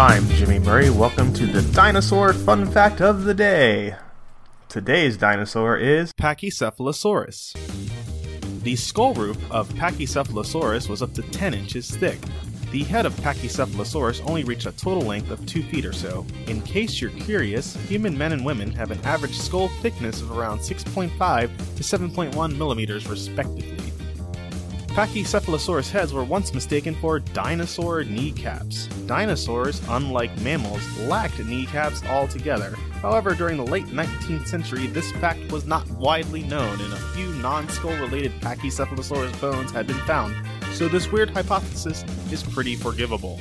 I'm Jimmy Murray. Welcome to the Dinosaur Fun Fact of the Day. Today's dinosaur is Pachycephalosaurus. The skull roof of Pachycephalosaurus was up to 10 inches thick. The head of Pachycephalosaurus only reached a total length of 2 feet or so. In case you're curious, human men and women have an average skull thickness of around 6.5 to 7.1 millimeters, respectively. Pachycephalosaurus heads were once mistaken for dinosaur kneecaps. Dinosaurs, unlike mammals, lacked kneecaps altogether. However, during the late 19th century, this fact was not widely known, and a few non skull related Pachycephalosaurus bones had been found, so this weird hypothesis is pretty forgivable.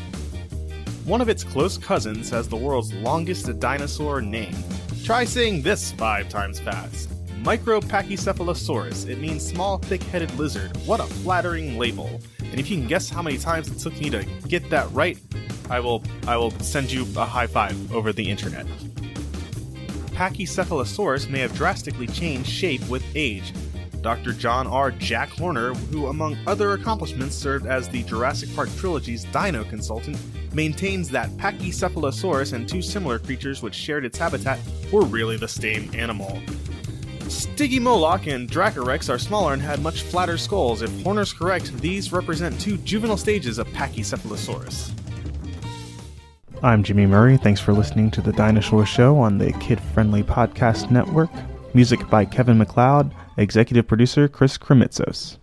One of its close cousins has the world's longest dinosaur name. Try saying this five times fast. Micropachycephalosaurus. It means small, thick headed lizard. What a flattering label. And if you can guess how many times it took me to get that right, I will I will send you a high five over the internet. Pachycephalosaurus may have drastically changed shape with age. Dr. John R. Jack Horner, who among other accomplishments served as the Jurassic Park trilogy's dino consultant, maintains that Pachycephalosaurus and two similar creatures which shared its habitat were really the same animal. Stygimoloch and Dracorex are smaller and had much flatter skulls. If Horner's correct, these represent two juvenile stages of Pachycephalosaurus. I'm Jimmy Murray. Thanks for listening to the Dinosaur Show on the Kid Friendly Podcast Network. Music by Kevin MacLeod, executive producer Chris Krimitsos.